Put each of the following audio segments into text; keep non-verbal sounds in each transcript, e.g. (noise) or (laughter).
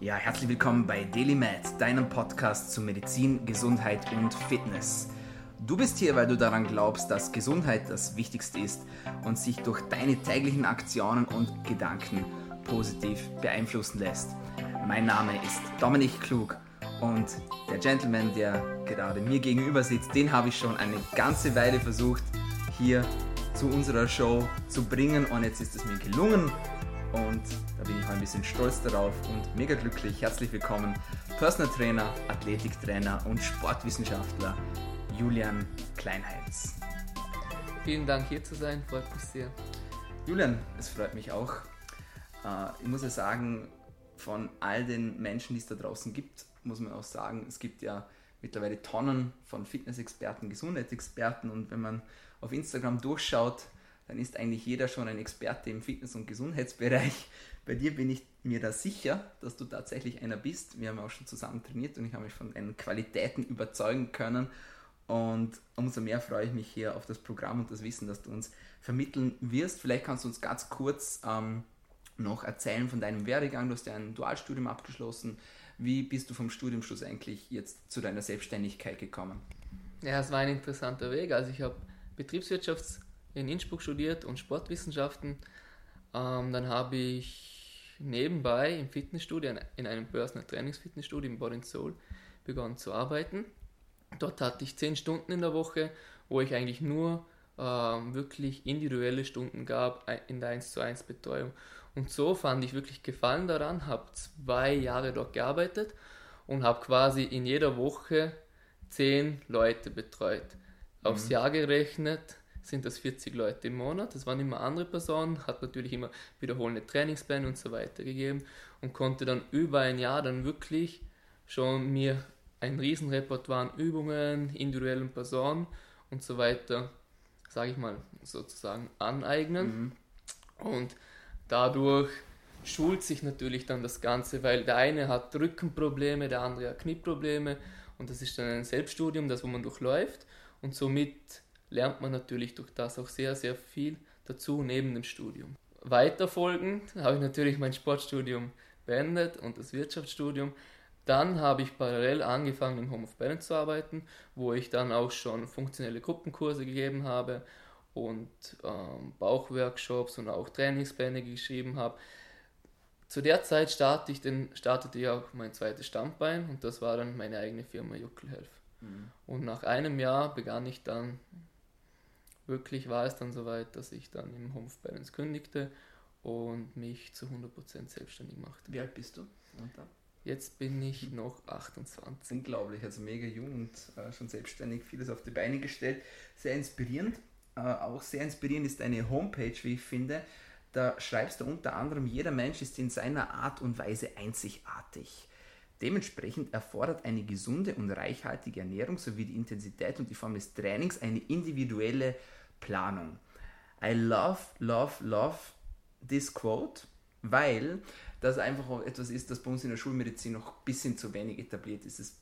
Ja, herzlich willkommen bei DailyMed, deinem Podcast zu Medizin, Gesundheit und Fitness. Du bist hier, weil du daran glaubst, dass Gesundheit das Wichtigste ist und sich durch deine täglichen Aktionen und Gedanken positiv beeinflussen lässt. Mein Name ist Dominik Klug und der Gentleman, der gerade mir gegenüber sitzt, den habe ich schon eine ganze Weile versucht hier zu unserer Show zu bringen und jetzt ist es mir gelungen und da bin ich auch ein bisschen stolz darauf und mega glücklich. Herzlich willkommen, Personal Trainer, Athletiktrainer und Sportwissenschaftler Julian Kleinheinz. Vielen Dank hier zu sein, freut mich sehr. Julian, es freut mich auch. Äh, ich muss ja sagen, von all den Menschen, die es da draußen gibt, muss man auch sagen, es gibt ja mittlerweile Tonnen von Fitnessexperten, Gesundheitsexperten und wenn man auf Instagram durchschaut, dann ist eigentlich jeder schon ein Experte im Fitness- und Gesundheitsbereich. Bei dir bin ich mir da sicher, dass du tatsächlich einer bist. Wir haben auch schon zusammen trainiert und ich habe mich von deinen Qualitäten überzeugen können. Und umso mehr freue ich mich hier auf das Programm und das Wissen, das du uns vermitteln wirst. Vielleicht kannst du uns ganz kurz ähm, noch erzählen von deinem Werdegang. Du hast ja ein Dualstudium abgeschlossen. Wie bist du vom Studium schlussendlich jetzt zu deiner Selbstständigkeit gekommen? Ja, es war ein interessanter Weg. Also ich habe Betriebswirtschafts in Innsbruck studiert und Sportwissenschaften. Ähm, dann habe ich nebenbei im Fitnessstudio, in einem Personal Trainings Fitnessstudio in Body Soul begonnen zu arbeiten. Dort hatte ich zehn Stunden in der Woche, wo ich eigentlich nur ähm, wirklich individuelle Stunden gab in der 1 zu 1 Betreuung. Und so fand ich wirklich Gefallen daran, habe zwei Jahre dort gearbeitet und habe quasi in jeder Woche zehn Leute betreut. Aufs mhm. Jahr gerechnet sind das 40 Leute im Monat. Das waren immer andere Personen, hat natürlich immer wiederholende Trainingspläne und so weiter gegeben und konnte dann über ein Jahr dann wirklich schon mir ein Riesenrepertoire an Übungen, individuellen Personen und so weiter, sage ich mal, sozusagen aneignen. Mhm. Und dadurch schult sich natürlich dann das Ganze, weil der eine hat Rückenprobleme, der andere hat Knieprobleme und das ist dann ein Selbststudium, das wo man durchläuft und somit lernt man natürlich durch das auch sehr, sehr viel dazu neben dem Studium. Weiterfolgend habe ich natürlich mein Sportstudium beendet und das Wirtschaftsstudium. Dann habe ich parallel angefangen im Home of Balance zu arbeiten, wo ich dann auch schon funktionelle Gruppenkurse gegeben habe und ähm, Bauchworkshops und auch Trainingspläne geschrieben habe. Zu der Zeit startete ich, den, startete ich auch mein zweites Standbein und das war dann meine eigene Firma Juckel Health. Mhm. Und nach einem Jahr begann ich dann wirklich war es dann soweit, dass ich dann im Home Balance kündigte und mich zu 100% selbstständig machte. Wie alt bist du? Jetzt bin ich noch 28. Unglaublich, also mega jung und äh, schon selbstständig, vieles auf die Beine gestellt. Sehr inspirierend. Äh, auch sehr inspirierend ist deine Homepage, wie ich finde. Da schreibst du unter anderem, jeder Mensch ist in seiner Art und Weise einzigartig. Dementsprechend erfordert eine gesunde und reichhaltige Ernährung sowie die Intensität und die Form des Trainings eine individuelle Planung. I love, love, love this quote, weil das einfach etwas ist, das bei uns in der Schulmedizin noch ein bisschen zu wenig etabliert ist. Es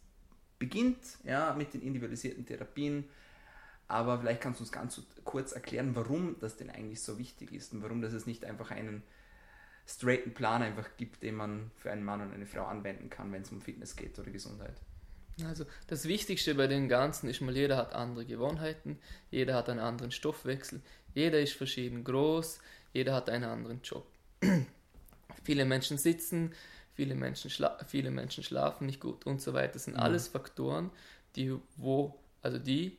beginnt ja, mit den individualisierten Therapien, aber vielleicht kannst du uns ganz kurz erklären, warum das denn eigentlich so wichtig ist und warum das es nicht einfach einen straighten Plan einfach gibt, den man für einen Mann und eine Frau anwenden kann, wenn es um Fitness geht oder Gesundheit. Also das Wichtigste bei dem Ganzen ist mal, jeder hat andere Gewohnheiten, jeder hat einen anderen Stoffwechsel, jeder ist verschieden groß, jeder hat einen anderen Job. (clears throat) viele Menschen sitzen, viele Menschen, viele Menschen schlafen nicht gut und so weiter. Das sind mhm. alles Faktoren, die, wo, also die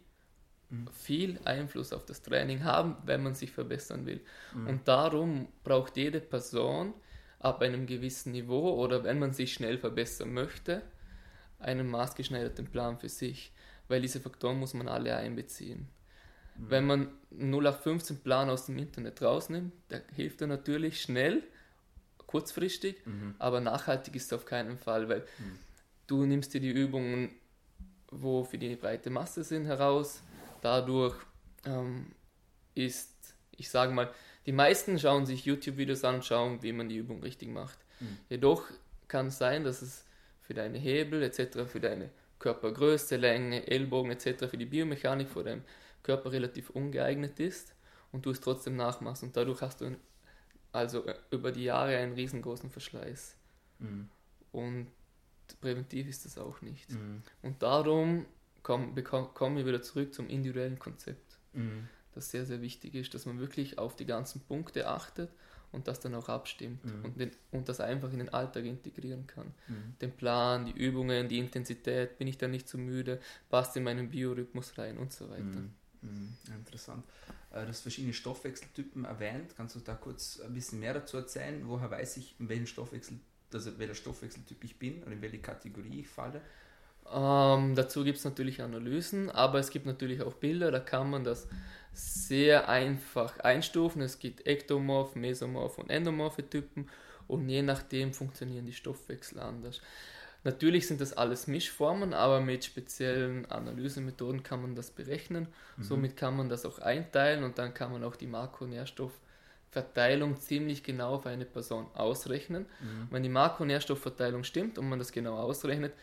mhm. viel Einfluss auf das Training haben, wenn man sich verbessern will. Mhm. Und darum braucht jede Person ab einem gewissen Niveau oder wenn man sich schnell verbessern möchte, einen maßgeschneiderten Plan für sich, weil diese Faktoren muss man alle einbeziehen. Mhm. Wenn man 0 auf 15 Plan aus dem Internet rausnimmt, da hilft er natürlich schnell, kurzfristig, mhm. aber nachhaltig ist es auf keinen Fall, weil mhm. du nimmst dir die Übungen, wo für die breite Masse sind, heraus. Dadurch ähm, ist, ich sage mal, die meisten schauen sich YouTube-Videos an und schauen, wie man die Übung richtig macht. Mhm. Jedoch kann es sein, dass es für deine Hebel etc., für deine Körpergröße, Länge, Ellbogen etc., für die Biomechanik vor deinem Körper relativ ungeeignet ist und du es trotzdem nachmachst und dadurch hast du also äh, über die Jahre einen riesengroßen Verschleiß. Mhm. und präventiv ist das auch nicht. Mhm. Und darum kommen komm wir wieder zurück zum individuellen Konzept, Mhm. das sehr, sehr wichtig ist, dass man wirklich auf die ganzen Punkte achtet und das dann auch abstimmt Mhm. und, den, und das einfach in den Alltag integrieren kann. Mhm. Den Plan, die Übungen, die Intensität, bin ich dann nicht zu müde, passt in meinen Biorhythmus rein und so weiter. Mhm. Mhm. Interessant. Äh, Du hast verschiedene Stoffwechseltypen erwähnt. Kannst du da kurz ein bisschen mehr dazu erzählen? Woher weiß ich, in welchen Stoffwechsel, also welcher Stoffwechseltyp ich bin oder in welche Kategorie ich falle? Ähm, dazu gibt es natürlich Analysen, aber es gibt natürlich auch Bilder, da kann man das sehr einfach einstufen. Es gibt Ektomorph, Mesomorph und Endomorphe Typen und je nachdem funktionieren die Stoffwechsel anders. Natürlich sind das alles Mischformen, aber mit speziellen Analysemethoden kann man das berechnen. Somit kann man das auch einteilen und dann kann man auch die Makronährstoffverteilung ziemlich genau auf eine Person ausrechnen. Wenn die Makronährstoffverteilung stimmt und man das genau ausrechnet,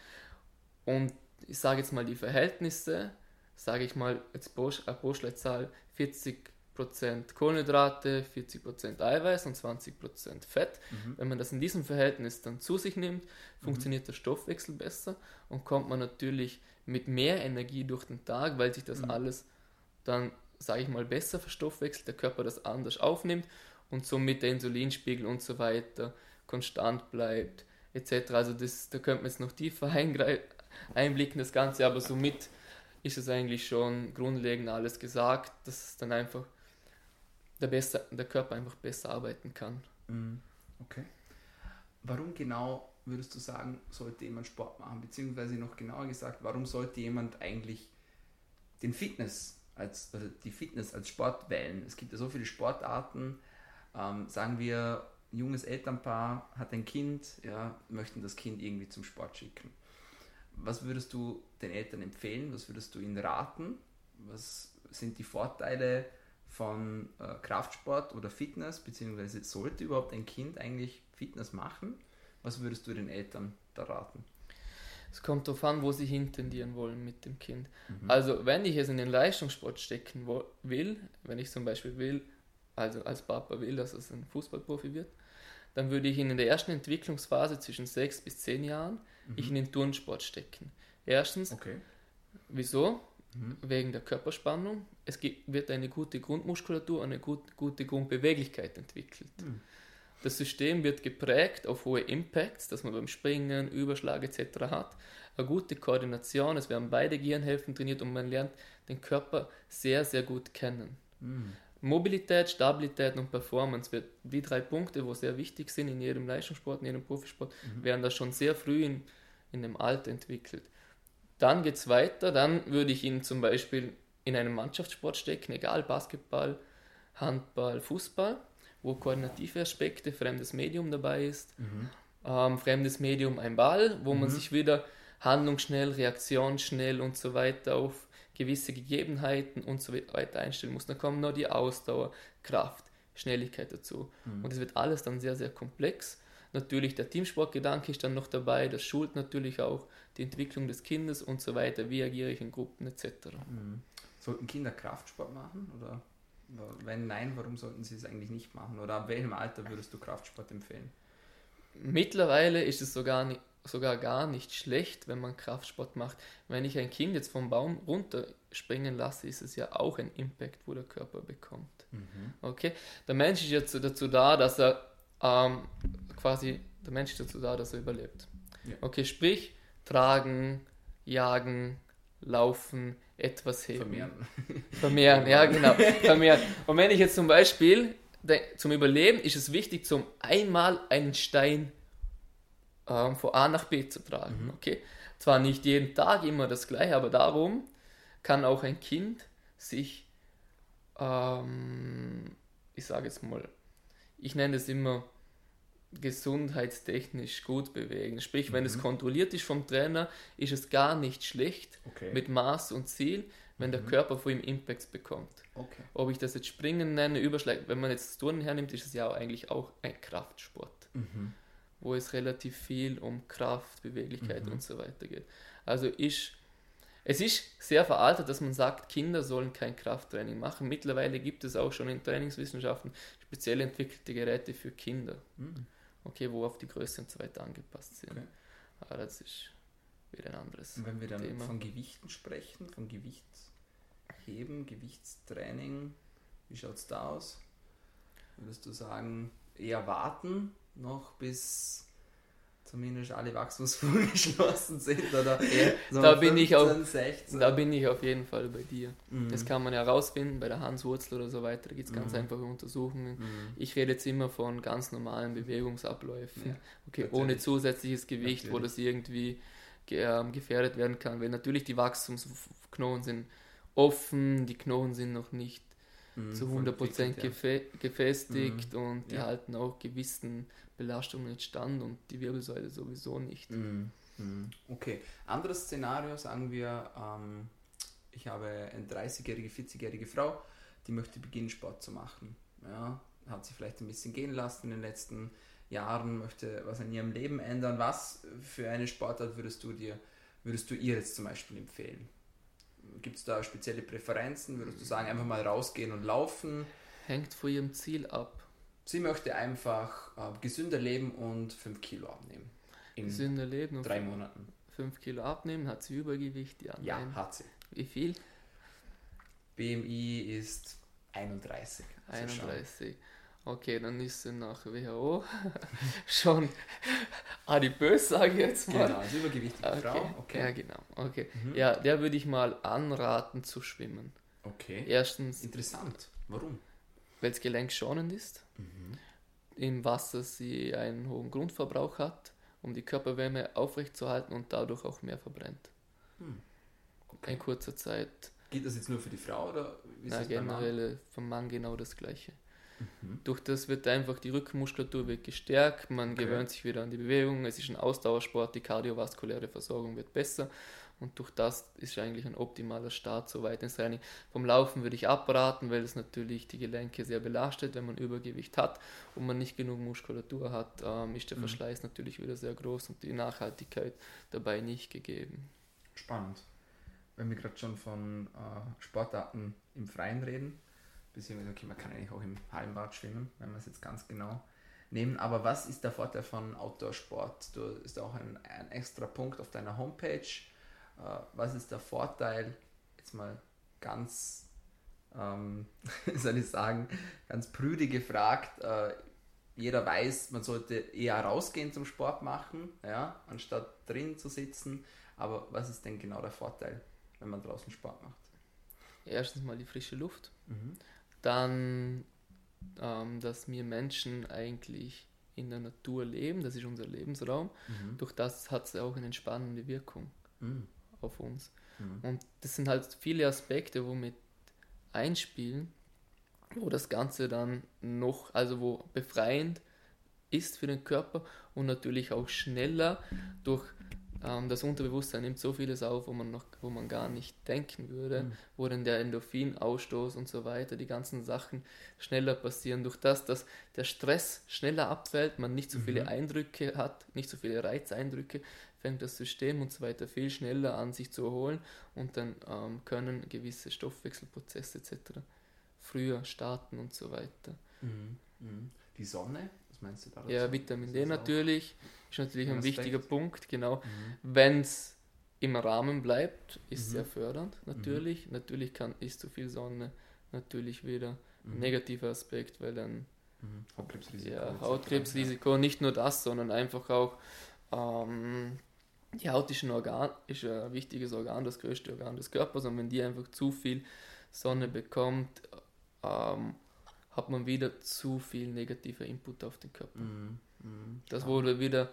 und ich sage jetzt mal die Verhältnisse, sage ich mal jetzt pro, pro Schleitzahl 40% Kohlenhydrate, 40% Eiweiß und 20% Fett. Wenn man das in diesem Verhältnis dann zu sich nimmt, funktioniert der Stoffwechsel besser und kommt man natürlich mit mehr Energie durch den Tag, weil sich das alles dann, sage ich mal, besser verstoffwechselt, der Körper das anders aufnimmt und somit der Insulinspiegel und so weiter konstant bleibt, etc. Also das, da könnte man jetzt noch tiefer (laughs) eingreifen einblicken, das Ganze, aber somit ist es eigentlich schon grundlegend alles gesagt, dass dann einfach der, besser, der Körper einfach besser arbeiten kann. Mhm. Okay. Warum genau würdest du sagen, sollte jemand Sport machen? Beziehungsweise noch genauer gesagt, warum sollte jemand eigentlich den Fitness als, also die Fitness als Sport wählen? Es gibt ja so viele Sportarten. Ähm, sagen wir, ein junges Elternpaar hat ein Kind, ja, möchten das Kind irgendwie zum Sport schicken. Was würdest du den Eltern empfehlen? Was würdest du ihnen raten? Was sind die Vorteile von äh, Kraftsport oder Fitness? Beziehungsweise sollte überhaupt ein Kind eigentlich Fitness machen? Was würdest du den Eltern da raten? Es kommt darauf an, wo sie hintendieren wollen mit dem Kind. Also wenn ich es in den Leistungssport stecken will, wenn ich zum Beispiel will, also als Papa will, dass es ein Fußballprofi wird, dann würde ich ihn in der ersten Entwicklungsphase zwischen sechs bis zehn Jahren ich in den Turnsport stecken. Erstens, Okay. wieso? Wegen der Körperspannung. Es wird eine gute Grundmuskulatur, eine gut, gute Grundbeweglichkeit entwickelt. Das System wird geprägt auf hohe Impacts, dass man beim Springen, Überschlag etc. hat. Eine gute Koordination, es werden beide Gehirnhälften trainiert und man lernt den Körper sehr, sehr gut kennen. Mobilität, Stabilität und Performance wird die drei Punkte, wo sehr wichtig sind in jedem Leistungssport, in jedem Profisport, werden da schon sehr früh in, in dem Alter entwickelt. Dann geht es weiter, dann würde ich ihn zum Beispiel in einen Mannschaftssport stecken, egal Basketball, Handball, Fußball, wo koordinative Aspekte, fremdes Medium dabei ist. Ähm, fremdes Medium ein Ball, wo man sich wieder handlungsschnell, reaktionsschnell und so weiter auf gewisse Gegebenheiten und so weiter einstellen muss. Dann kommen noch die Ausdauer, Kraft, Schnelligkeit dazu. Und es wird alles dann sehr, sehr komplex. Natürlich der Teamsportgedanke ist dann noch dabei, das schult natürlich auch die Entwicklung des Kindes und so weiter, wie agiere ich in Gruppen etc. Sollten Kinder Kraftsport machen? Oder wenn nein, warum sollten sie es eigentlich nicht machen? Oder ab welchem Alter würdest du Kraftsport empfehlen? Mittlerweile ist es sogar, sogar gar nicht schlecht, wenn man Kraftsport macht. Wenn ich ein Kind jetzt vom Baum runterspringen lasse, ist es ja auch ein Impact, wo der Körper bekommt. Okay? Der Mensch ist jetzt dazu da, dass er ähm, quasi, der Mensch ist dazu da, dass er überlebt. Ja. Okay, sprich, tragen, jagen, laufen, etwas heben. Vermehren. (laughs) Vermehren, ja genau. Vermehren. Und wenn ich jetzt zum Beispiel, zum Überleben ist es wichtig, zum einmal einen Stein ähm, von A nach B zu tragen. Okay? Zwar nicht jeden Tag immer das gleiche, aber darum kann auch ein Kind sich, ähm, ich sage jetzt mal, ich nenne es immer gesundheitstechnisch gut bewegen. Sprich, wenn es kontrolliert ist vom Trainer, ist es gar nicht schlecht Okay. mit Maß und Ziel, wenn der Körper von ihm Impacts bekommt. Okay. Ob ich das jetzt Springen nenne, Überschlag, wenn man jetzt das Turnen hernimmt, ist es ja auch eigentlich auch ein Kraftsport, wo es relativ viel um Kraft, Beweglichkeit und so weiter geht. Also ist, es ist sehr veraltet, dass man sagt, Kinder sollen kein Krafttraining machen. Mittlerweile gibt es auch schon in Trainingswissenschaften speziell entwickelte Geräte für Kinder, okay, wo auf die Größe und so weiter angepasst sind. Okay. Aber das ist wieder ein anderes Und wenn wir dann Thema. von Gewichten sprechen, von Gewichtsheben, Gewichtstraining, wie schaut es da aus? Würdest du sagen, eher warten noch bis zumindest alle Wachstumsfugen (laughs) geschlossen sind? Oder Ja, da bin ich auch- 16? Da bin ich auf jeden Fall bei dir. Mhm. Das kann man ja rausfinden bei der Hanswurzel oder so weiter. Da gibt es ganz Mhm. einfache Untersuchungen. Mhm. Ich rede jetzt immer von ganz normalen Bewegungsabläufen. Ja, okay, natürlich. ohne zusätzliches Gewicht, wo Natürlich. das irgendwie ge ähm, gefährdet werden kann. Weil natürlich die Wachstumsknochen sind offen, die Knochen sind noch nicht Mhm, zu voll 100% entwickelt, gefä gefestigt und die Ja. halten auch gewissen Belastungen nicht stand und die Wirbelsäule sowieso nicht. ja. Mhm. Mhm. Okay, anderes Szenario, sagen wir, ähm, ich habe eine 30-jährige, 40-jährige Frau, die möchte beginnen, Sport zu machen. Ja, hat sich vielleicht ein bisschen gehen lassen in den letzten Jahren, möchte was an ihrem Leben ändern. Was für eine Sportart würdest du dir, würdest du ihr jetzt zum Beispiel empfehlen? Gibt es da spezielle Präferenzen? Würdest du sagen, einfach mal rausgehen und laufen? Hängt von ihrem Ziel ab. Sie möchte einfach äh, gesünder leben und 5 Kilo abnehmen. In Gesünder leben und drei Monaten. 5 Kilo abnehmen, hat sie Übergewicht? Ja, Ja, nein. hat sie. Wie viel? BMI ist 31. Also schon. 31. Okay, dann ist sie nach WHO (laughs) schon adipös, sage ich jetzt mal. Genau, als übergewichtige Okay. Frau. Ja, Okay. genau. Okay. Mhm. Ja, der würde ich mal anraten zu schwimmen. okay. Erstens, Interessant. Warum? weil es gelenkschonend ist. Mhm. Im Wasser sie einen hohen Grundverbrauch hat, um die Körperwärme aufrechtzuerhalten und dadurch auch mehr verbrennt. Okay. In kurzer Zeit. Geht das jetzt nur für die Frau oder wie ist Na, das beim Mann? generell vom Mann genau das gleiche. Mhm. Durch das wird einfach die Rückenmuskulatur wird gestärkt, man Okay. gewöhnt sich wieder an die Bewegung, es ist ein Ausdauersport, die kardiovaskuläre Versorgung wird besser und durch das ist eigentlich ein optimaler Start so weit ins Training. Vom Laufen würde ich abraten, weil es natürlich die Gelenke sehr belastet, wenn man Übergewicht hat und man nicht genug Muskulatur hat, ähm, ist der Mhm. Verschleiß natürlich wieder sehr groß und die Nachhaltigkeit dabei nicht gegeben. Spannend. Wenn wir gerade schon von äh, Sportarten im Freien reden, beziehungsweise okay, man kann eigentlich auch im Hallenbad schwimmen, wenn wir es jetzt ganz genau nehmen. Aber was ist der Vorteil von Outdoor-Sport? Du ist auch ein, ein extra Punkt auf deiner Homepage. Äh, was ist der Vorteil? Jetzt mal ganz, ähm, (laughs) wie soll ich sagen, ganz prüde gefragt. Äh, jeder weiß, man sollte eher rausgehen zum Sport machen, ja, anstatt drin zu sitzen. Aber was ist denn genau der Vorteil, wenn man draußen Sport macht? Erstens mal die frische Luft, Mhm. Dann, ähm, dass wir Menschen eigentlich in der Natur leben, das ist unser Lebensraum. Mhm. Durch das hat es auch eine entspannende Wirkung Mhm. auf uns. Mhm. Und das sind halt viele Aspekte, wo mit einspielen, wo das Ganze dann noch, also wo befreiend ist für den Körper und natürlich auch schneller durch ähm, das Unterbewusstsein nimmt so vieles auf, wo man noch, wo man gar nicht denken würde, Mhm. wo dann der Endorphinausstoß und so weiter, die ganzen Sachen schneller passieren, durch das, dass der Stress schneller abfällt, man nicht so viele Mhm. Eindrücke hat, nicht so viele Reizeindrücke, fängt das System und so weiter viel schneller an sich zu erholen und dann ähm, können gewisse Stoffwechselprozesse etc. früher starten und so weiter. Mhm. Mhm. Die Sonne, was meinst du da? Ja? Vitamin D natürlich, ist natürlich ein Aspekt? wichtiger Punkt, genau. Mhm. Wenn es im Rahmen bleibt, ist Mhm. sehr fördernd, natürlich. Natürlich kann, ist zu viel Sonne natürlich wieder ein Mhm. negativer Aspekt, weil dann Mhm. Hautkrebsrisiko. ja. Hautkrebsrisiko, nicht nur das, sondern einfach auch ähm, die Haut ist ein Organ, ist ein wichtiges Organ, das größte Organ des Körpers und wenn die einfach zu viel Sonne bekommt, ähm, hat man wieder zu viel negativer Input auf den Körper. Mhm. Mhm. Das wurde wieder,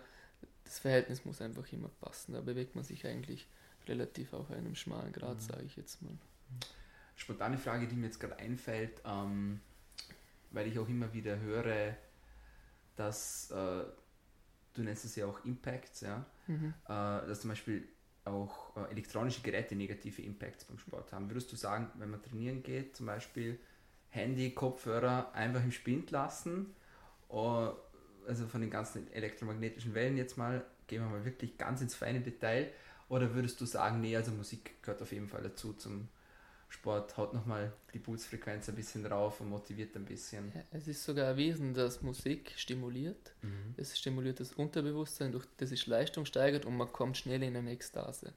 das Verhältnis muss einfach immer passen. Da bewegt man sich eigentlich relativ auf einem schmalen Grad, Mhm. sage ich jetzt mal. Spontane Frage, die mir jetzt gerade einfällt, ähm, weil ich auch immer wieder höre, dass äh, du nennst es ja auch Impacts, ja, Mhm. äh, dass zum Beispiel auch äh, elektronische Geräte negative Impacts beim Sport haben. Würdest du sagen, wenn man trainieren geht, zum Beispiel Handy, Kopfhörer einfach im Spind lassen, äh, also von den ganzen elektromagnetischen Wellen jetzt mal, gehen wir mal wirklich ganz ins feine Detail, oder würdest du sagen, nee, also Musik gehört auf jeden Fall dazu zum Sport haut nochmal die Pulsfrequenz ein bisschen rauf und motiviert ein bisschen. Ja, es ist sogar erwiesen, dass Musik stimuliert. Mhm. Es stimuliert das Unterbewusstsein, durch das sich Leistung steigert und man kommt schnell in eine Ekstase.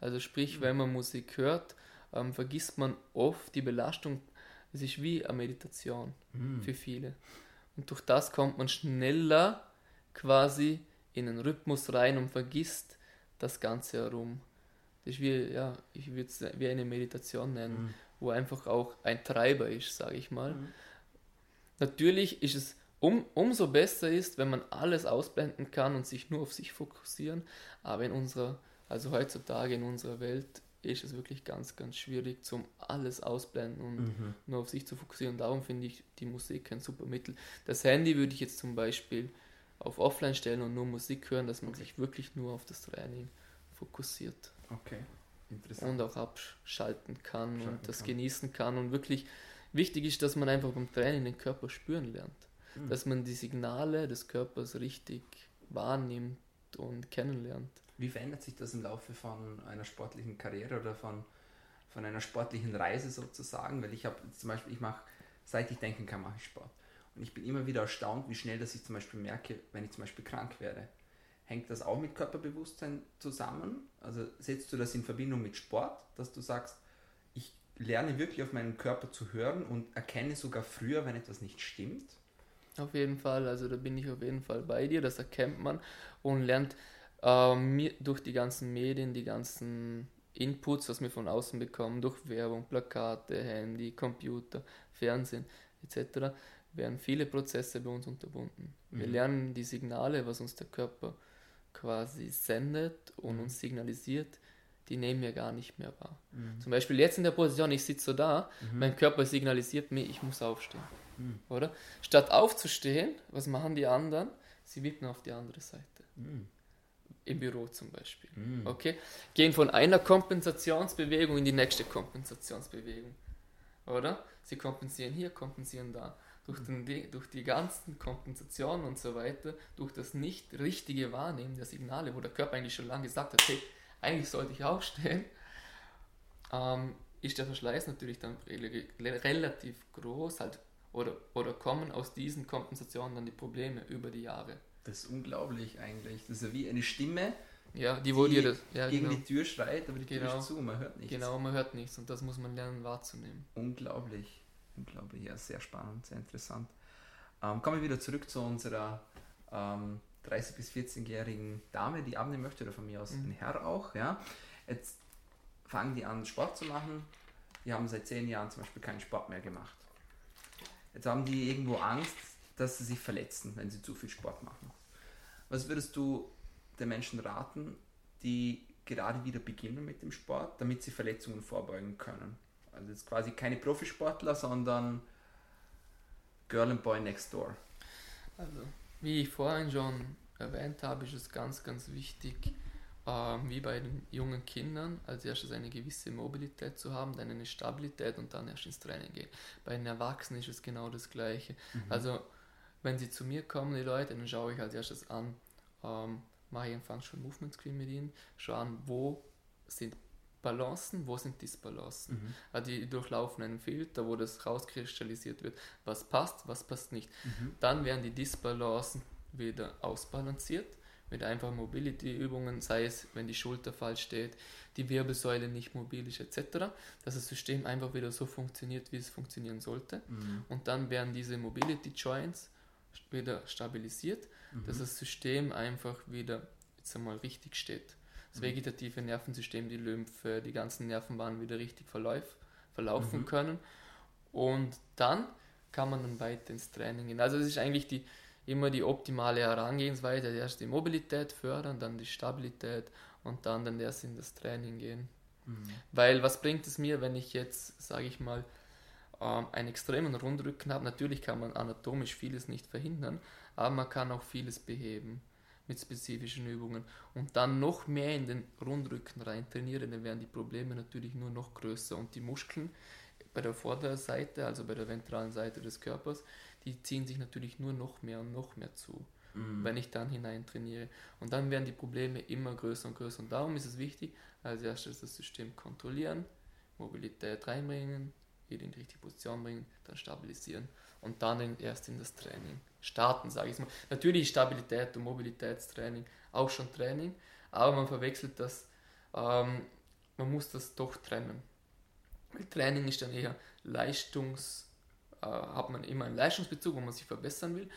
Also sprich, mhm. wenn man Musik hört, ähm, vergisst man oft die Belastung. Es ist wie eine Meditation mhm. für viele. Und durch das kommt man schneller quasi in einen Rhythmus rein und vergisst das Ganze herum. Das ist wie, ja, ich würde es wie eine Meditation nennen, mhm. wo einfach auch ein Treiber ist, sage ich mal. Mhm. Natürlich ist es um, umso besser ist, wenn man alles ausblenden kann und sich nur auf sich fokussieren. Aber in unserer, also heutzutage in unserer Welt ist es wirklich ganz, ganz schwierig, zum alles ausblenden und mhm. nur auf sich zu fokussieren. Darum finde ich die Musik ein super Mittel. Das Handy würde ich jetzt zum Beispiel auf Offline stellen und nur Musik hören, dass man okay. sich wirklich nur auf das Training fokussiert. Okay, interessant. Und auch abschalten kann Schalten und das kann. genießen kann. Und wirklich wichtig ist, dass man einfach beim Training den Körper spüren lernt. Mhm. Dass man die Signale des Körpers richtig wahrnimmt und kennenlernt. Wie verändert sich das im Laufe von einer sportlichen Karriere oder von, von einer sportlichen Reise sozusagen? Weil ich habe zum Beispiel, ich mache, seit ich denken kann, mache ich Sport. Und ich bin immer wieder erstaunt, wie schnell dass ich zum Beispiel merke, wenn ich zum Beispiel krank werde. Hängt das auch mit Körperbewusstsein zusammen? Also setzt du das in Verbindung mit Sport, dass du sagst, ich lerne wirklich auf meinen Körper zu hören und erkenne sogar früher, wenn etwas nicht stimmt? Auf jeden Fall, also da bin ich auf jeden Fall bei dir, das erkennt man und lernt ähm, durch die ganzen Medien, die ganzen Inputs, was wir von außen bekommen, durch Werbung, Plakate, Handy, Computer, Fernsehen etc., werden viele Prozesse bei uns unterbunden. Mhm. Wir lernen die Signale, was uns der Körper quasi sendet und mhm. uns signalisiert, die nehmen wir gar nicht mehr wahr. Mhm. Zum Beispiel jetzt in der Position, ich sitze so da, mhm. mein Körper signalisiert mir, ich muss aufstehen. Mhm. Oder? Statt aufzustehen, was machen die anderen? Sie wippen auf die andere Seite. Mhm. Im Büro zum Beispiel. Okay? Gehen von einer Kompensationsbewegung in die nächste Kompensationsbewegung. Oder? Sie kompensieren hier, kompensieren da durch, den, durch die ganzen Kompensationen und so weiter, durch das nicht richtige Wahrnehmen der Signale, wo der Körper eigentlich schon lange gesagt hat, hey, eigentlich sollte ich aufstehen, (laughs) ähm, ist der Verschleiß natürlich dann relativ groß halt, oder, oder kommen aus diesen Kompensationen dann die Probleme über die Jahre. Das ist unglaublich eigentlich. Das ist ja wie eine Stimme, ja, die, wo dir das ja, gegen genau. die Tür schreit, aber die Tür genau. ist zu, man hört nichts. Genau, man hört nichts und das muss man lernen wahrzunehmen. Unglaublich unglaublich, ja, sehr spannend, sehr interessant. Ähm, kommen wir wieder zurück zu unserer ähm, 30- bis 14-jährigen Dame, die abnehmen möchte, oder von mir aus mhm. ein Herr auch. Ja. Jetzt fangen die an, Sport zu machen. Die haben seit zehn Jahren zum Beispiel keinen Sport mehr gemacht. Jetzt haben die irgendwo Angst, dass sie sich verletzen, wenn sie zu viel Sport machen. Was würdest du den Menschen raten, die gerade wieder beginnen mit dem Sport, damit sie Verletzungen vorbeugen können? Also jetzt quasi keine Profisportler, sondern Girl and Boy Next Door. Also, wie ich vorhin schon erwähnt habe, ist es ganz, ganz wichtig, ähm, wie bei den jungen Kindern, als erstes eine gewisse Mobilität zu haben, dann eine Stabilität und dann erst ins Training gehen. Bei den Erwachsenen ist es genau das Gleiche. Mhm. Also, wenn sie zu mir kommen, die Leute, dann schaue ich als erstes an, ähm, mache ich einen Functional Movement Screen mit ihnen, schaue an, wo sind Balancen, wo sind Disbalancen? Mhm. Also die durchlaufen einen Filter, wo das rauskristallisiert wird, was passt, was passt nicht. Mhm. Dann werden die Disbalancen wieder ausbalanciert mit einfachen Mobility-Übungen, sei es, wenn die Schulter falsch steht, die Wirbelsäule nicht mobil ist, etc., dass das System einfach wieder so funktioniert, wie es funktionieren sollte. Mhm. Und dann werden diese Mobility-Joints wieder stabilisiert, dass mhm. das System einfach wieder jetzt einmal richtig steht das mhm. vegetative Nervensystem, die Lymphe, die ganzen Nervenbahnen wieder richtig verlauf, verlaufen mhm. können. Und dann kann man dann weiter ins Training gehen. Also es ist eigentlich die, immer die optimale Herangehensweise. Erst die Mobilität fördern, dann die Stabilität und dann, dann erst in das Training gehen. Mhm. Weil was bringt es mir, wenn ich jetzt, sage ich mal, ähm, einen extremen Rundrücken habe? Natürlich kann man anatomisch vieles nicht verhindern, aber man kann auch vieles beheben mit spezifischen Übungen und dann noch mehr in den Rundrücken rein trainiere, dann werden die Probleme natürlich nur noch größer und die Muskeln bei der Vorderseite, also bei der ventralen Seite des Körpers, die ziehen sich natürlich nur noch mehr und noch mehr zu, mhm. wenn ich dann hinein trainiere. Und dann werden die Probleme immer größer und größer. Und darum ist es wichtig, als erstes das System kontrollieren, Mobilität reinbringen, wieder in die richtige Position bringen, dann stabilisieren und dann erst in das Training starten, sage ich mal. Natürlich Stabilität und Mobilitätstraining auch schon Training, aber man verwechselt das, ähm, man muss das doch trennen. Weil Training ist dann eher Leistungs, äh, hat man immer einen Leistungsbezug, wo man sich verbessern will.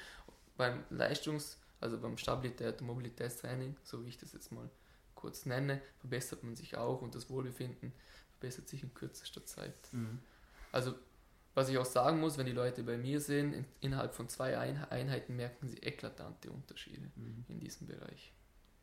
Beim Leistungs, also beim Stabilität und Mobilitätstraining, so wie ich das jetzt mal kurz nenne, verbessert man sich auch und das Wohlbefinden verbessert sich in kürzester Zeit. Mhm. Also was ich auch sagen muss, wenn die Leute bei mir sind, in, innerhalb von zwei Einheiten merken sie eklatante Unterschiede mhm. in diesem Bereich.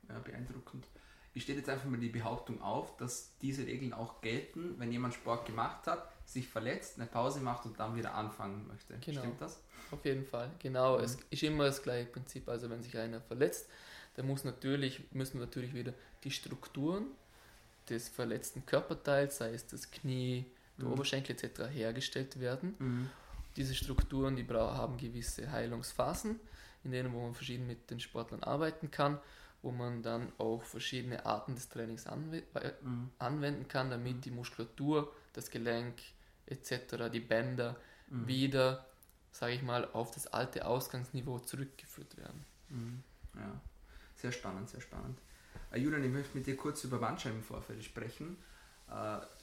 Ja, beeindruckend. Ich stelle jetzt einfach mal die Behauptung auf, dass diese Regeln auch gelten, wenn jemand Sport gemacht hat, sich verletzt, eine Pause macht und dann wieder anfangen möchte. Genau. Stimmt das? Auf jeden Fall, genau. Mhm. Es ist immer das gleiche Prinzip. Also wenn sich einer verletzt, dann muss natürlich, müssen natürlich wieder die Strukturen des verletzten Körperteils, sei es das Knie, der mhm. Oberschenkel etc. hergestellt werden. Mhm. Diese Strukturen, die haben gewisse Heilungsphasen, in denen wo man verschieden mit den Sportlern arbeiten kann, wo man dann auch verschiedene Arten des Trainings anw äh, mhm. anwenden kann, damit mhm. die Muskulatur, das Gelenk etc., die Bänder mhm. wieder, sage ich mal, auf das alte Ausgangsniveau zurückgeführt werden. Mhm. Ja, sehr spannend, sehr spannend. Uh, Julian, ich möchte mit dir kurz über Bandscheibenvorfälle sprechen.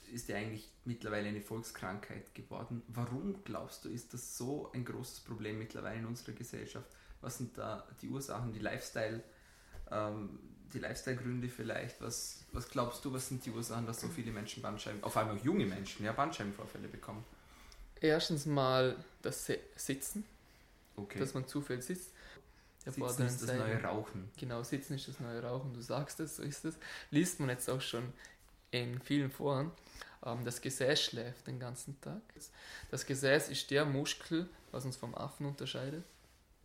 Ist ja eigentlich mittlerweile eine Volkskrankheit geworden. Warum glaubst du, ist das so ein großes Problem mittlerweile in unserer Gesellschaft? Was sind da die Ursachen, die Lifestyle, ähm, die Lifestyle-Gründe vielleicht? Was, was glaubst du, was sind die Ursachen, dass so viele Menschen Bandscheiben, auf einmal auch junge Menschen, ja, Bandscheibenvorfälle bekommen? Erstens mal das Sitzen, okay. dass man zu viel sitzt. Der Sitzen ist das neue Rauchen. Genau, Sitzen ist das neue Rauchen, du sagst es, so ist es. Liest man jetzt auch schon in vielen Foren. Ähm, das Gesäß schläft den ganzen Tag. Das Gesäß ist der Muskel, was uns vom Affen unterscheidet.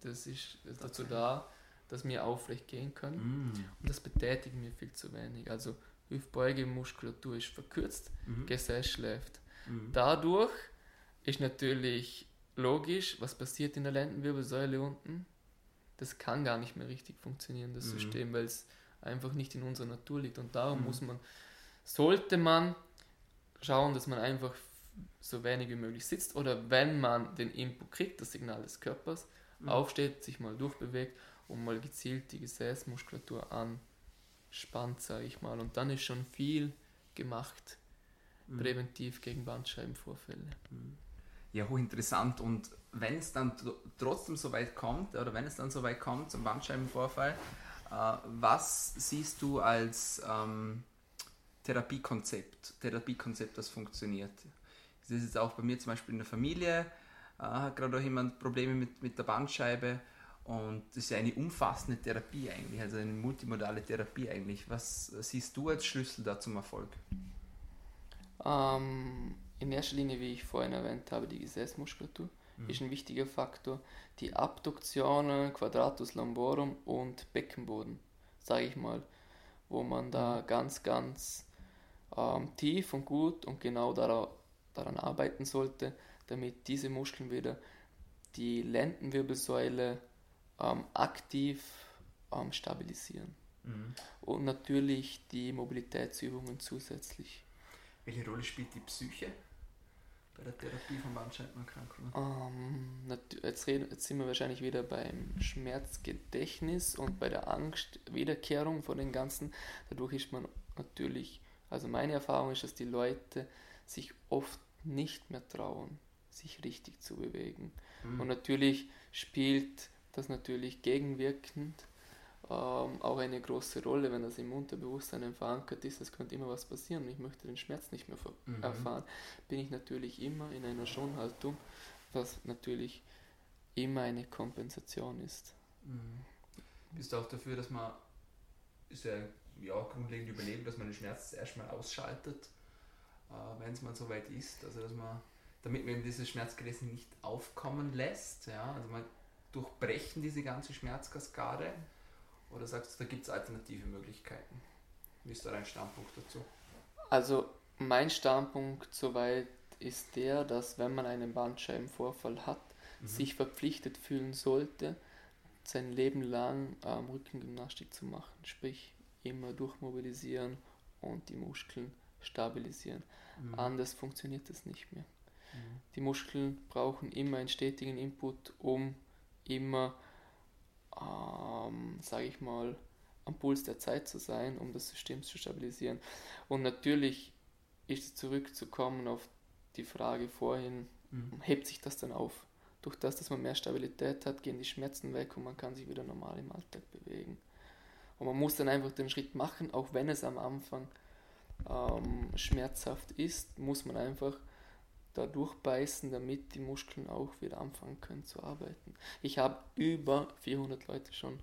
Das ist dazu da, dass wir aufrecht gehen können. Mm. Und das betätigen wir viel zu wenig. Also Hüftbeugemuskulatur ist verkürzt, mm. Gesäß schläft. Mm. Dadurch ist natürlich logisch, was passiert in der Lendenwirbelsäule unten. Das kann gar nicht mehr richtig funktionieren, das mhm. System, weil es einfach nicht in unserer Natur liegt. Und darum mhm. muss man, sollte man schauen, dass man einfach so wenig wie möglich sitzt oder wenn man den Input kriegt, das Signal des Körpers, mhm. aufsteht, sich mal durchbewegt und mal gezielt die Gesäßmuskulatur anspannt, sage ich mal. Und dann ist schon viel gemacht, mhm. präventiv gegen Bandscheibenvorfälle. Mhm. Ja, hochinteressant. Und wenn es dann trotzdem so weit kommt, oder wenn es dann so weit kommt zum Bandscheibenvorfall, äh, was siehst du als ähm, Therapiekonzept, Therapiekonzept, das funktioniert. Das ist jetzt auch bei mir zum Beispiel in der Familie, äh, hat gerade auch jemand Probleme mit, mit der Bandscheibe und das ist ja eine umfassende Therapie eigentlich, also eine multimodale Therapie eigentlich. Was siehst du als Schlüssel da zum Erfolg? Ähm, in erster Linie, wie ich vorhin erwähnt habe, die Gesäßmuskulatur mhm. ist ein wichtiger Faktor. Die Abduktionen, Quadratus lumborum und Beckenboden, sage ich mal, wo man da mhm. ganz, ganz ähm, tief und gut und genau daran, daran arbeiten sollte, damit diese Muskeln wieder die Lendenwirbelsäule ähm, aktiv ähm, stabilisieren. Mhm. Und natürlich die Mobilitätsübungen zusätzlich. Welche Rolle spielt die Psyche bei der Therapie von Bandscheibenerkrankungen? Ähm, jetzt, reden, jetzt sind wir wahrscheinlich wieder beim Schmerzgedächtnis und bei der Angstwiederkehrung von den ganzen. Dadurch ist man natürlich also meine Erfahrung ist, dass die Leute sich oft nicht mehr trauen, sich richtig zu bewegen. Mhm. Und natürlich spielt das natürlich gegenwirkend ähm, auch eine große Rolle, wenn das im Unterbewusstsein verankert ist, es könnte immer was passieren und ich möchte den Schmerz nicht mehr mhm. erfahren, bin ich natürlich immer in einer Schonhaltung, was natürlich immer eine Kompensation ist. Mhm. Bist du auch dafür, dass man, ist ja ja, grundlegend überleben, dass man den Schmerz erstmal ausschaltet, äh, wenn es mal so weit ist. Also dass man, damit man eben dieses Schmerzgrenze nicht aufkommen lässt, ja, also man durchbrechen diese ganze Schmerzkaskade oder sagst du, da gibt es alternative Möglichkeiten? Wie ist da dein Standpunkt dazu? Also mein Standpunkt soweit ist der, dass wenn man einen Bandscheibenvorfall hat, mhm. sich verpflichtet fühlen sollte, sein Leben lang ähm, Rückengymnastik zu machen. Sprich, immer durchmobilisieren und die Muskeln stabilisieren. Mhm. Anders funktioniert das nicht mehr. Mhm. Die Muskeln brauchen immer einen stetigen Input, um immer, ähm, sage ich mal, am Puls der Zeit zu sein, um das System zu stabilisieren. Und natürlich ist zurückzukommen auf die Frage vorhin, mhm. hebt sich das dann auf? Durch das, dass man mehr Stabilität hat, gehen die Schmerzen weg und man kann sich wieder normal im Alltag bewegen. Und man muss dann einfach den Schritt machen, auch wenn es am Anfang ähm, schmerzhaft ist, muss man einfach da durchbeißen, damit die Muskeln auch wieder anfangen können zu arbeiten. Ich habe über 400 Leute schon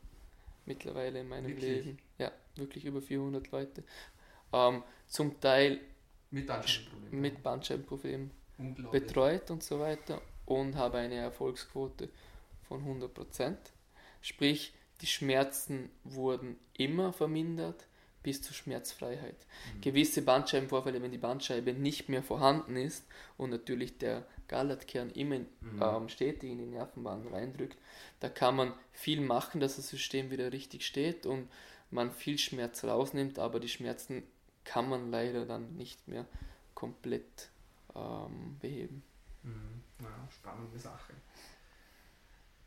mittlerweile in meinem wirklich? Leben. Ja, wirklich über 400 Leute. Ähm, zum Teil mit Bandscheibenproblemen, mit Bandscheibenproblemen betreut und so weiter und habe eine Erfolgsquote von 100%. Sprich, die Schmerzen wurden immer vermindert bis zur Schmerzfreiheit. Mhm. Gewisse Bandscheibenvorfälle, wenn die Bandscheibe nicht mehr vorhanden ist und natürlich der Gallertkern immer mhm. ähm, stetig in die Nervenbahn reindrückt, da kann man viel machen, dass das System wieder richtig steht und man viel Schmerz rausnimmt, aber die Schmerzen kann man leider dann nicht mehr komplett ähm, beheben. Mhm. Ja, spannende Sache.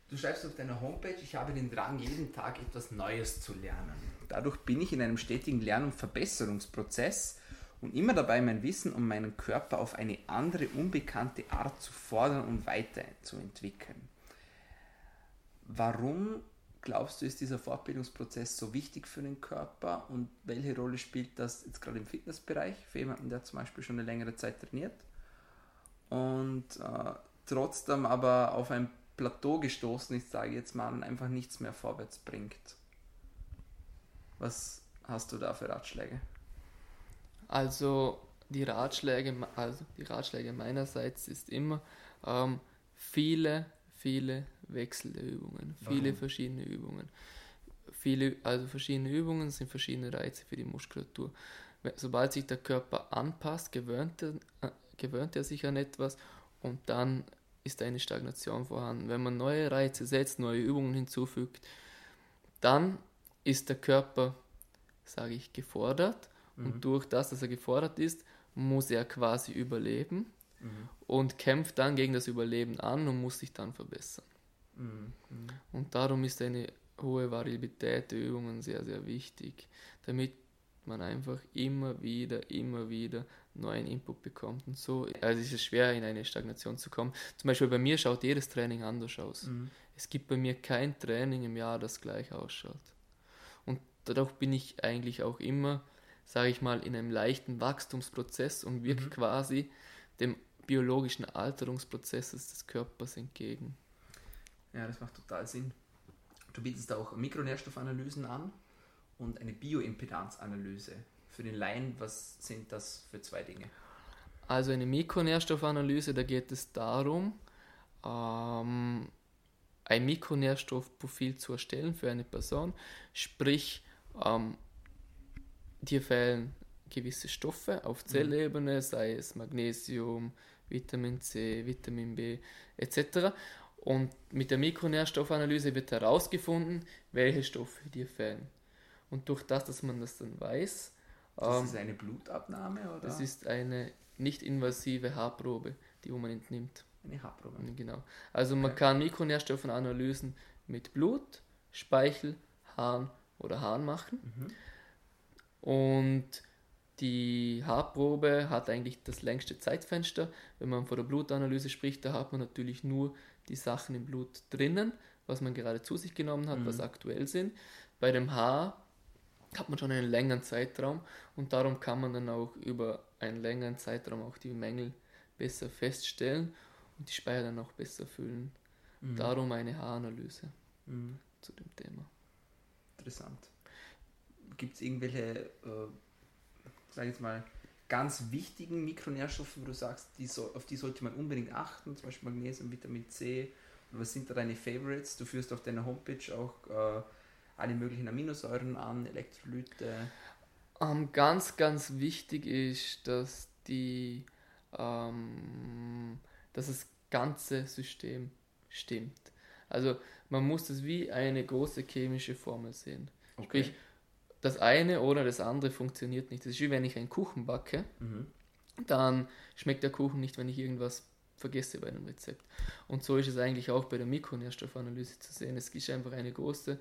Du schreibst auf deiner Homepage, ich habe den Drang, jeden Tag etwas Neues zu lernen. Dadurch bin ich in einem stetigen Lern- und Verbesserungsprozess und immer dabei, mein Wissen um meinen Körper auf eine andere, unbekannte Art zu fordern und weiterzuentwickeln. Warum glaubst du, ist dieser Fortbildungsprozess so wichtig für den Körper und welche Rolle spielt das jetzt gerade im Fitnessbereich für jemanden, der zum Beispiel schon eine längere Zeit trainiert und äh, trotzdem aber auf ein Plateau gestoßen ist, sage ich jetzt mal, und einfach nichts mehr vorwärts bringt. Was hast du da für Ratschläge? Also die Ratschläge, also die Ratschläge meinerseits ist immer ähm, viele, viele wechselnde Übungen, viele Warum? verschiedene Übungen. Viele, also verschiedene Übungen sind verschiedene Reize für die Muskulatur. Sobald sich der Körper anpasst, gewöhnt er, äh, gewöhnt er sich an etwas und dann ist eine Stagnation vorhanden. Wenn man neue Reize setzt, neue Übungen hinzufügt, dann ist der Körper, sage ich, gefordert mhm. und durch das, dass er gefordert ist, muss er quasi überleben mhm. und kämpft dann gegen das Überleben an und muss sich dann verbessern. Mhm. Und darum ist eine hohe Variabilität der Übungen sehr, sehr wichtig, damit man einfach immer wieder, immer wieder neuen Input bekommt. Und so also ist es schwer, in eine Stagnation zu kommen. Zum Beispiel bei mir schaut jedes Training anders aus. Mhm. Es gibt bei mir kein Training im Jahr, das gleich ausschaut. Und dadurch bin ich eigentlich auch immer, sage ich mal, in einem leichten Wachstumsprozess und wirke mhm. quasi dem biologischen Alterungsprozess des Körpers entgegen. Ja, das macht total Sinn. Du bietest auch Mikronährstoffanalysen an und eine Bioimpedanzanalyse. Für den Laien, was sind das für zwei Dinge? Also eine Mikronährstoffanalyse, da geht es darum, ähm, ein Mikronährstoffprofil zu erstellen für eine Person. Sprich, ähm, dir fehlen gewisse Stoffe auf mhm. Zellebene, sei es Magnesium, Vitamin C, Vitamin B etc. Und mit der Mikronährstoffanalyse wird herausgefunden, welche Stoffe dir fehlen. Und durch das, dass man das dann weiß. Das ähm, ist eine Blutabnahme, oder? Das ist eine nicht invasive Haarprobe, die man entnimmt. Eine Haarprobe. Genau. Also man okay. kann Mikronährstoffanalysen mit Blut, Speichel, Haaren oder Haaren machen. Mhm. Und die Haarprobe hat eigentlich das längste Zeitfenster. Wenn man von der Blutanalyse spricht, da hat man natürlich nur die Sachen im Blut drinnen, was man gerade zu sich genommen hat, mhm. was aktuell sind. Bei dem Haar hat man schon einen längeren Zeitraum und darum kann man dann auch über einen längeren Zeitraum auch die Mängel besser feststellen und die Speicher dann auch besser füllen. Mhm. Darum eine Haaranalyse mhm. zu dem Thema. Interessant. Gibt es irgendwelche, äh, sag ich jetzt mal, ganz wichtigen Mikronährstoffe, wo du sagst, die so, auf die sollte man unbedingt achten, zum Beispiel Magnesium, Vitamin C? Was sind da deine Favorites? Du führst auf deiner Homepage auch äh, alle möglichen Aminosäuren an, Elektrolyte? Ähm, ganz, ganz wichtig ist, dass die ähm, dass das ganze System stimmt. Also man muss das wie eine große chemische Formel sehen. Okay. Sprich, das eine oder das andere funktioniert nicht. Das ist wie wenn ich einen Kuchen backe, Mhm. dann schmeckt der Kuchen nicht, wenn ich irgendwas vergesse bei einem Rezept. Und so ist es eigentlich auch bei der Mikronährstoffanalyse zu sehen. Es ist einfach eine große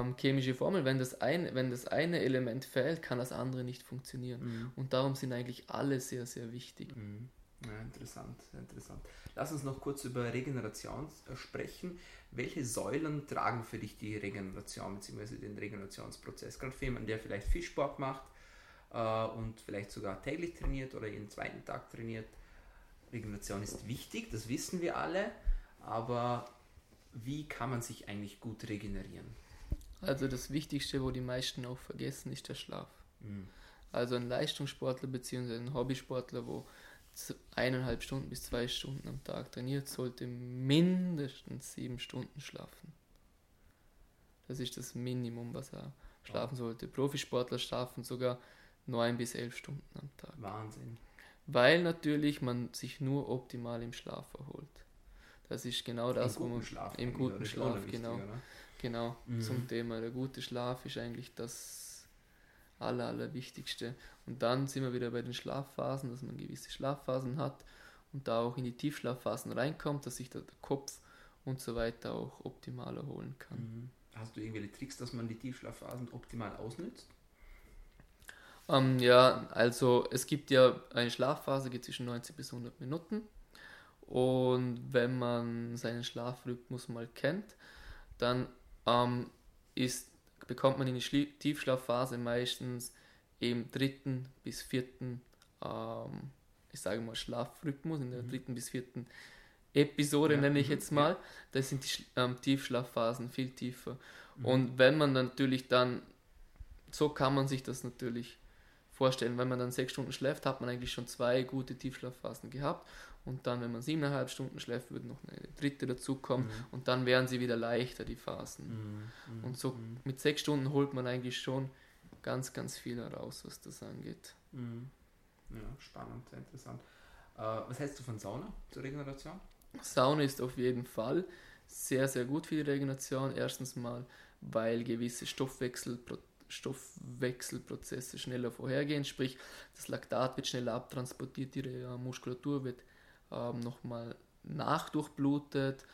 ähm, chemische Formel. Wenn das, ein, wenn das eine Element fehlt, kann das andere nicht funktionieren. Mhm. Und darum sind eigentlich alle sehr, sehr wichtig. Mhm. Ja, interessant, interessant. Lass uns noch kurz über Regeneration äh, sprechen. Welche Säulen tragen für dich die Regeneration bzw. den Regenerationsprozess? Gerade für jemanden, der vielleicht viel Sport macht äh, und vielleicht sogar täglich trainiert oder jeden zweiten Tag trainiert. Regeneration ist wichtig, das wissen wir alle, aber wie kann man sich eigentlich gut regenerieren? Also das Wichtigste, wo die meisten auch vergessen, ist der Schlaf. Mhm. Also ein Leistungssportler bzw. ein Hobbysportler, wo eineinhalb Stunden bis zwei Stunden am Tag trainiert, sollte mindestens sieben Stunden schlafen. Das ist das Minimum, was er schlafen sollte. Profisportler schlafen sogar neun bis elf Stunden am Tag. Wahnsinn. Weil natürlich man sich nur optimal im Schlaf erholt. Das ist genau das, Im wo guten man Schlaf. im guten Schlaf, genau. oder? Genau, Mhm. zum Thema. Der gute Schlaf ist eigentlich das Aller, Allerwichtigste. Und dann sind wir wieder bei den Schlafphasen, dass man gewisse Schlafphasen hat und da auch in die Tiefschlafphasen reinkommt, dass sich da der Kopf und so weiter auch optimal erholen kann. Mhm. Hast du irgendwelche Tricks, dass man die Tiefschlafphasen optimal ausnützt? Ähm, ja, also es gibt ja eine Schlafphase, geht zwischen 90 bis 100 Minuten. Und wenn man seinen Schlafrhythmus mal kennt, dann ähm, ist, bekommt man in die Schlie Tiefschlafphase meistens im dritten bis vierten, ähm, ich sage mal Schlafrhythmus, in der Mhm. dritten bis vierten Episode Ja, nenne ich mhm, jetzt mal. Da sind die ähm, Tiefschlafphasen viel tiefer. Mhm. Und wenn man natürlich dann, so kann man sich das natürlich vorstellen, wenn man dann sechs Stunden schläft, hat man eigentlich schon zwei gute Tiefschlafphasen gehabt. Und dann, wenn man siebeneinhalb Stunden schläft, würde noch eine dritte dazukommen. Mhm. Und dann wären sie wieder leichter, die Phasen. Mhm. Mhm. Und so Mhm. mit sechs Stunden holt man eigentlich schon ganz, ganz viel heraus, was das angeht. Mhm. Ja, spannend, sehr interessant. Äh, was hältst du von Sauna zur Regeneration? Sauna ist auf jeden Fall sehr, sehr gut für die Regeneration. Erstens mal, weil gewisse Stoffwechselpro Stoffwechselprozesse schneller vorhergehen, sprich das Laktat wird schneller abtransportiert, die äh, Muskulatur wird ähm, nochmal nachdurchblutet.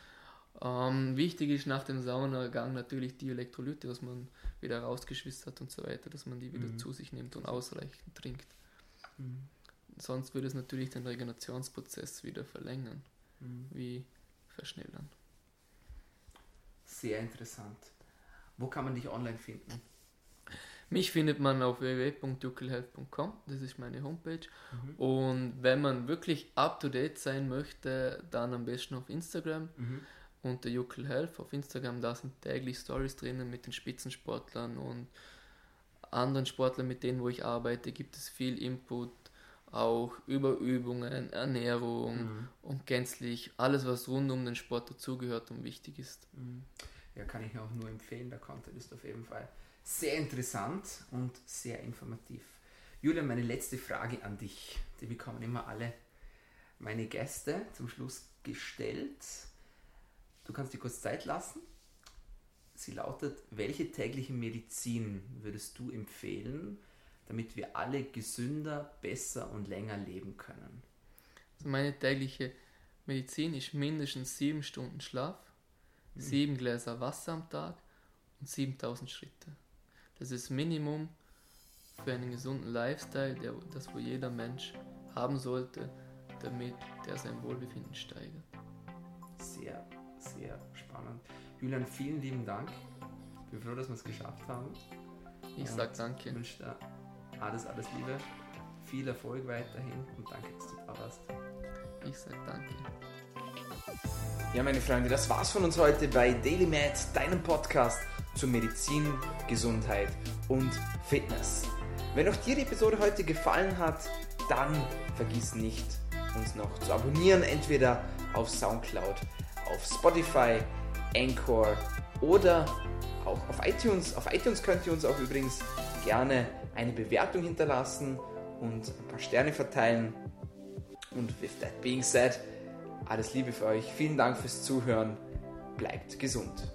Ähm, wichtig ist nach dem Saunagang natürlich die Elektrolyte, dass man wieder rausgeschwitzt hat und so weiter, dass man die wieder Mhm. zu sich nimmt und ausreichend trinkt. Mhm. Sonst würde es natürlich den Regenerationsprozess wieder verlängern, Mhm. wie verschnellern. Sehr interessant. Wo kann man dich online finden? Mich findet man auf www.juckelhealth.com, das ist meine Homepage. Mhm. Und wenn man wirklich up to date sein möchte, dann am besten auf Instagram Mhm. unter Juckel Health. Auf Instagram, da sind täglich Stories drinnen mit den Spitzensportlern und anderen Sportlern, mit denen wo ich arbeite, gibt es viel Input, auch über Übungen, Ernährung Mhm. und gänzlich alles, was rund um den Sport dazugehört und wichtig ist. Mhm. Ja, kann ich auch nur empfehlen. Der Content ist auf jeden Fall sehr interessant und sehr informativ. Julian, meine letzte Frage an dich. Die bekommen immer alle meine Gäste zum Schluss gestellt. Du kannst dir kurz Zeit lassen. Sie lautet, welche tägliche Medizin würdest du empfehlen, damit wir alle gesünder, besser und länger leben können? Also meine tägliche Medizin ist mindestens sieben Stunden Schlaf, Mhm. sieben Gläser Wasser am Tag und 7000 Schritte. Das ist Minimum für einen gesunden Lifestyle, der, das wohl jeder Mensch haben sollte, damit der sein Wohlbefinden steigert. Sehr, sehr spannend. Julian, vielen lieben Dank. Ich bin froh, dass wir es geschafft haben. Ich Und sag Ich danke. wünsche dir alles, alles Liebe, viel Erfolg weiterhin und danke, dass du da warst. Ich sag danke. Ja, meine Freunde, das war's von uns heute bei Daily Med, deinem Podcast zu Medizin, Gesundheit und Fitness. Wenn euch dir die Episode heute gefallen hat, dann vergiss nicht, uns noch zu abonnieren, entweder auf Soundcloud, auf Spotify, Anchor oder auch auf iTunes. Auf iTunes könnt ihr uns auch übrigens gerne eine Bewertung hinterlassen und ein paar Sterne verteilen. Und with that being said, alles Liebe für euch. Vielen Dank fürs Zuhören. Bleibt gesund.